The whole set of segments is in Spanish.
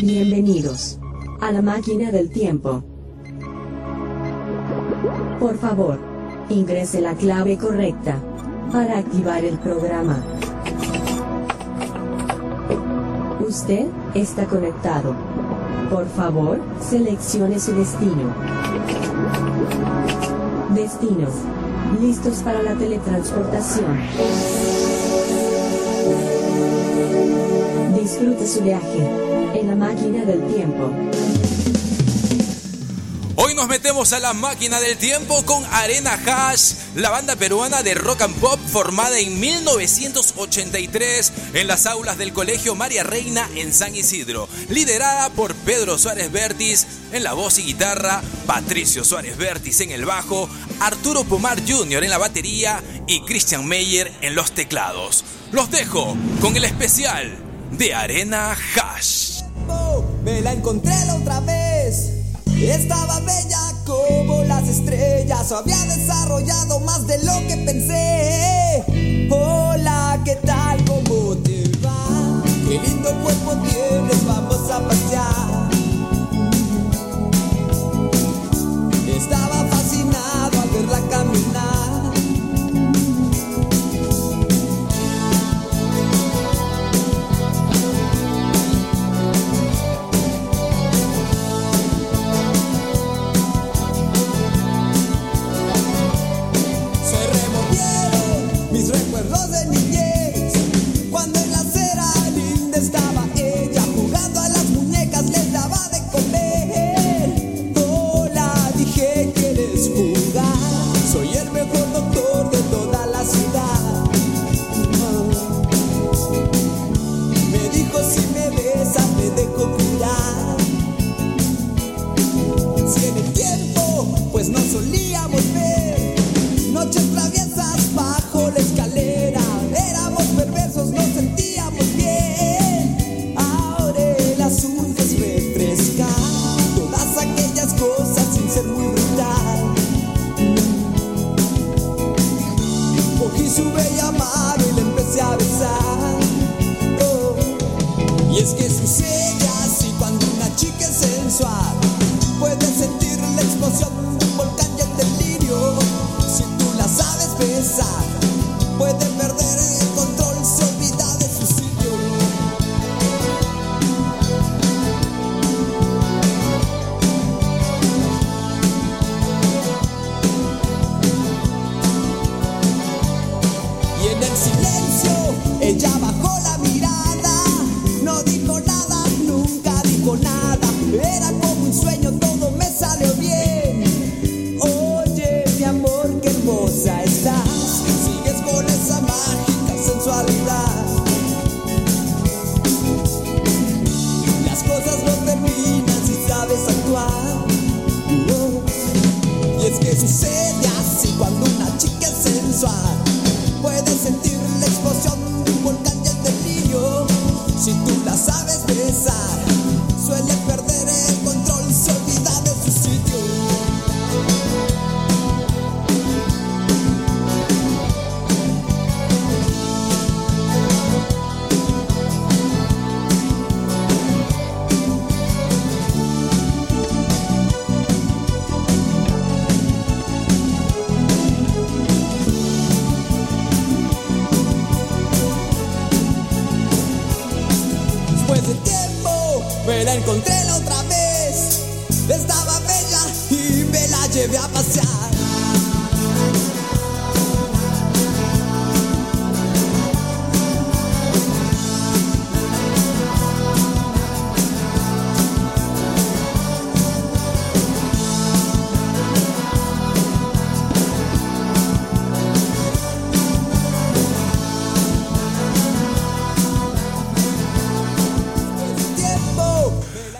Bienvenidos a la máquina del tiempo. Por favor, ingrese la clave correcta para activar el programa. Usted está conectado. Por favor, seleccione su destino. Destino. Listos para la teletransportación. Disfrute su viaje en la máquina del tiempo. Hoy nos metemos a la máquina del tiempo con Arena Hash, la banda peruana de rock and pop formada en 1983 en las aulas del Colegio María Reina en San Isidro, liderada por Pedro Suárez Vértiz en la voz y guitarra, Patricio Suárez Vértiz en el bajo, Arturo Pomar Jr. en la batería y Christian Meyer en los teclados. Los dejo con el especial de Arena Hash. Me la encontré la otra vez. Estaba bella como las estrellas. Había desarrollado más de lo que pensé. Hola, ¿qué tal? ¿Cómo te va? Qué lindo cuerpo tienes. Vamos a pasear. Es encontré la otra vez. Estaba bella y me la llevé a pasear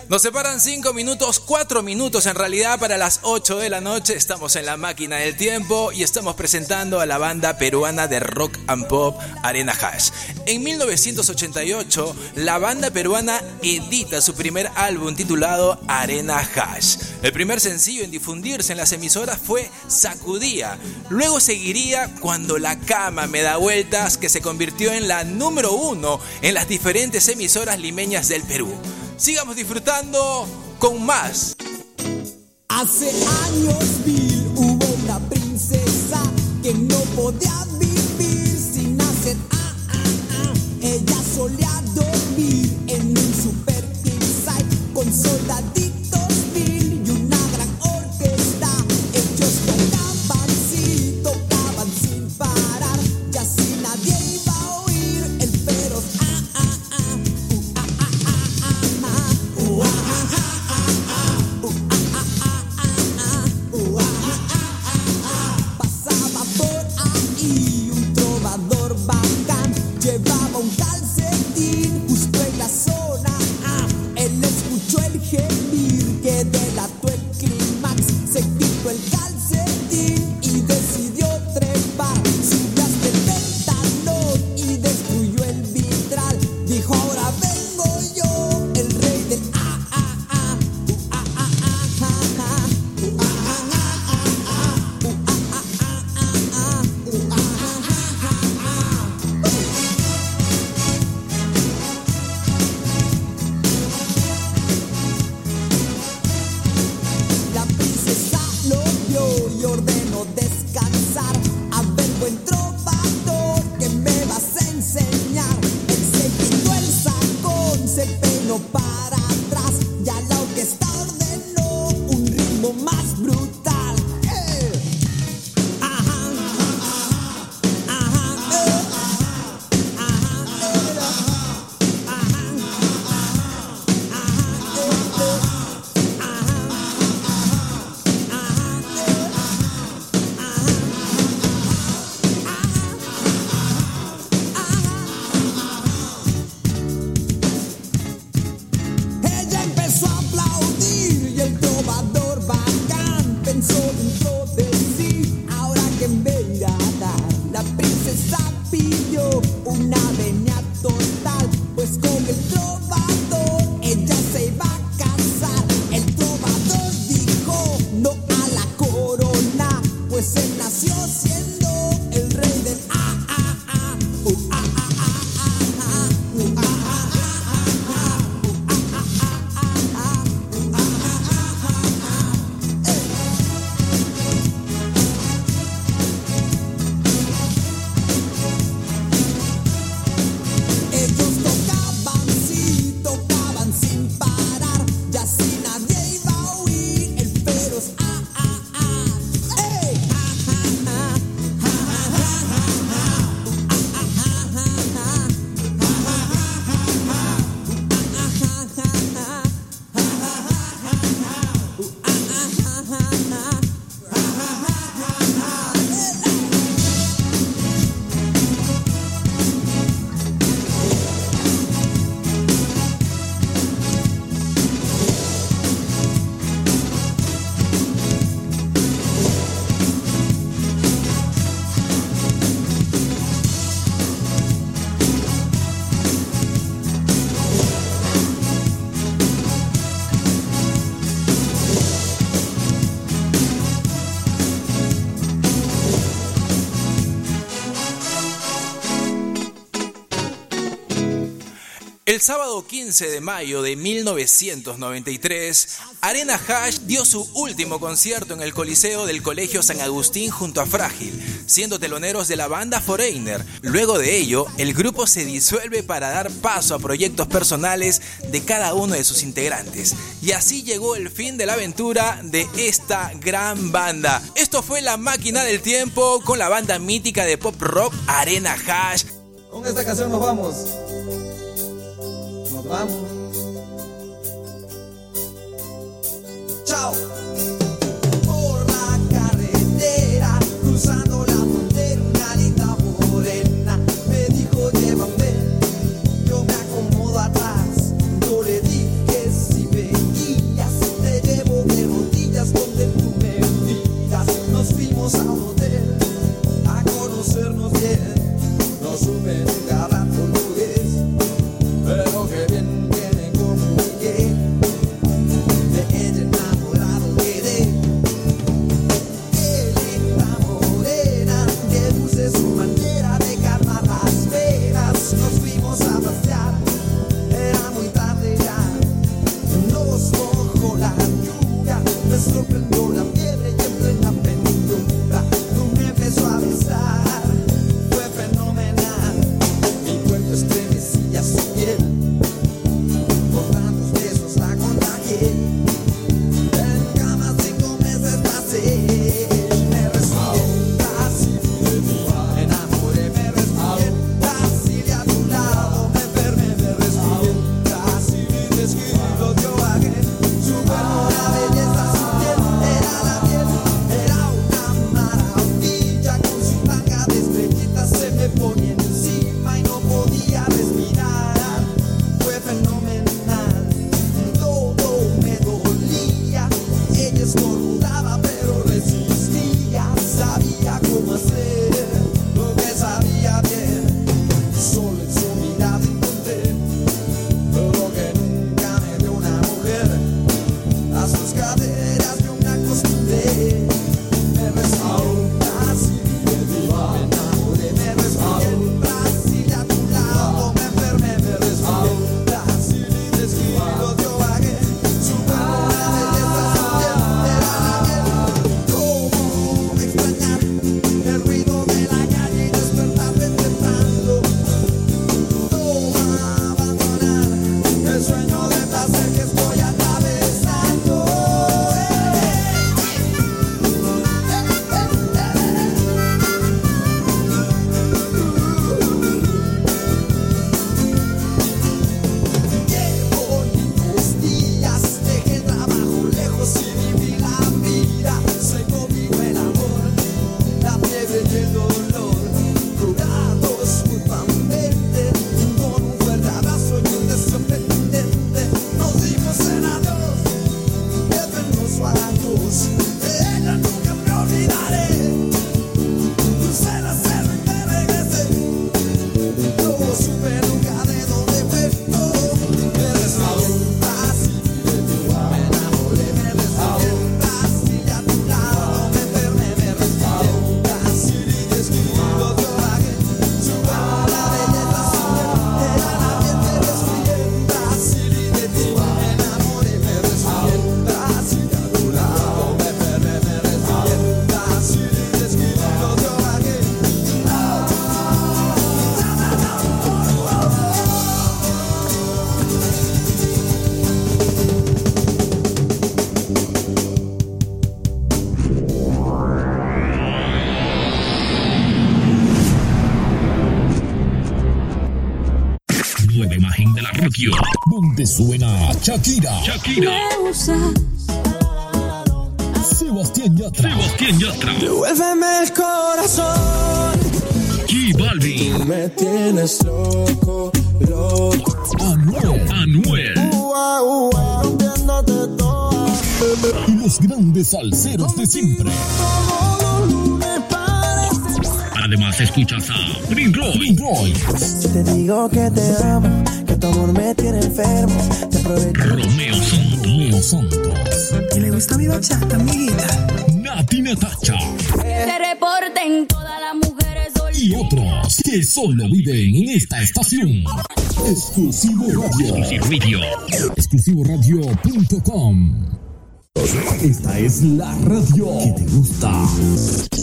Nos separan 5 minutos, 4 minutos en realidad para las 8 de la noche. Estamos en la máquina del tiempo y estamos presentando a la banda peruana de rock and pop Arena Hash. En 1988, la banda peruana edita su primer álbum titulado Arena Hash. El primer sencillo en difundirse en las emisoras fue Sacudía. Luego seguiría Cuando la cama me da vueltas, que se convirtió en la número uno en las diferentes emisoras limeñas del Perú. Sigamos disfrutando con más. Hace años mil hubo una princesa que no podía vivir sin hacer ah, ah, ah. Ella solía dormir en un super king con soldaditos. y ordeno de El sábado 15 de mayo de 1993, Arena Hash dio su último concierto en el Coliseo del Colegio San Agustín junto a Frágil, siendo teloneros de la banda Foreigner. Luego de ello, el grupo se disuelve para dar paso a proyectos personales de cada uno de sus integrantes. Y así llegó el fin de la aventura de esta gran banda. Esto fue La Máquina del Tiempo con la banda mítica de pop rock Arena Hash. Con esta canción nos vamos. Vamos. Chao. Por la carretera, cruzando Christ. Radio, donde suena Shakira, Shakira, Sebastián Yatra, Sebastián Yatra, Devuélveme el corazón. G Balvin, Me tienes loco, loco. Anuel, Anuel. Ua, ua, toda. y los grandes salseros de siempre. Además escuchas a Green Roy, Green Roy, Si te digo que te amo, tu amor me tiene enfermo, te aprovecho. Romeo Santos, Romeo Santos, Y le gusta mi bachata, amiguita. Nati Natacha Se reporten todas las mujeres y otros que solo viven en esta estación. Exclusivo Radio. Exclusivo Radio. Exclusivoradio.com. Esta es la radio que te gusta.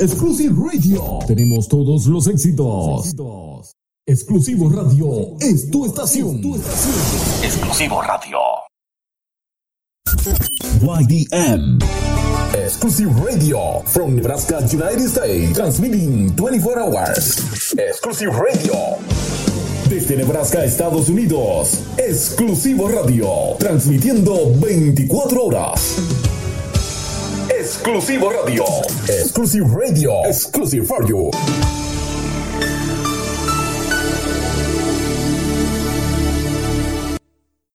Exclusive Radio. Tenemos todos los éxitos. Exclusivo Radio es tu estación. Exclusivo Radio. YDM. Exclusive Radio from Nebraska, United States. Transmitting 24 hours. Exclusive Radio. Desde Nebraska, Estados Unidos. Exclusivo Radio. Transmitiendo 24 horas. Exclusivo Radio. Exclusive Radio. Exclusive for you.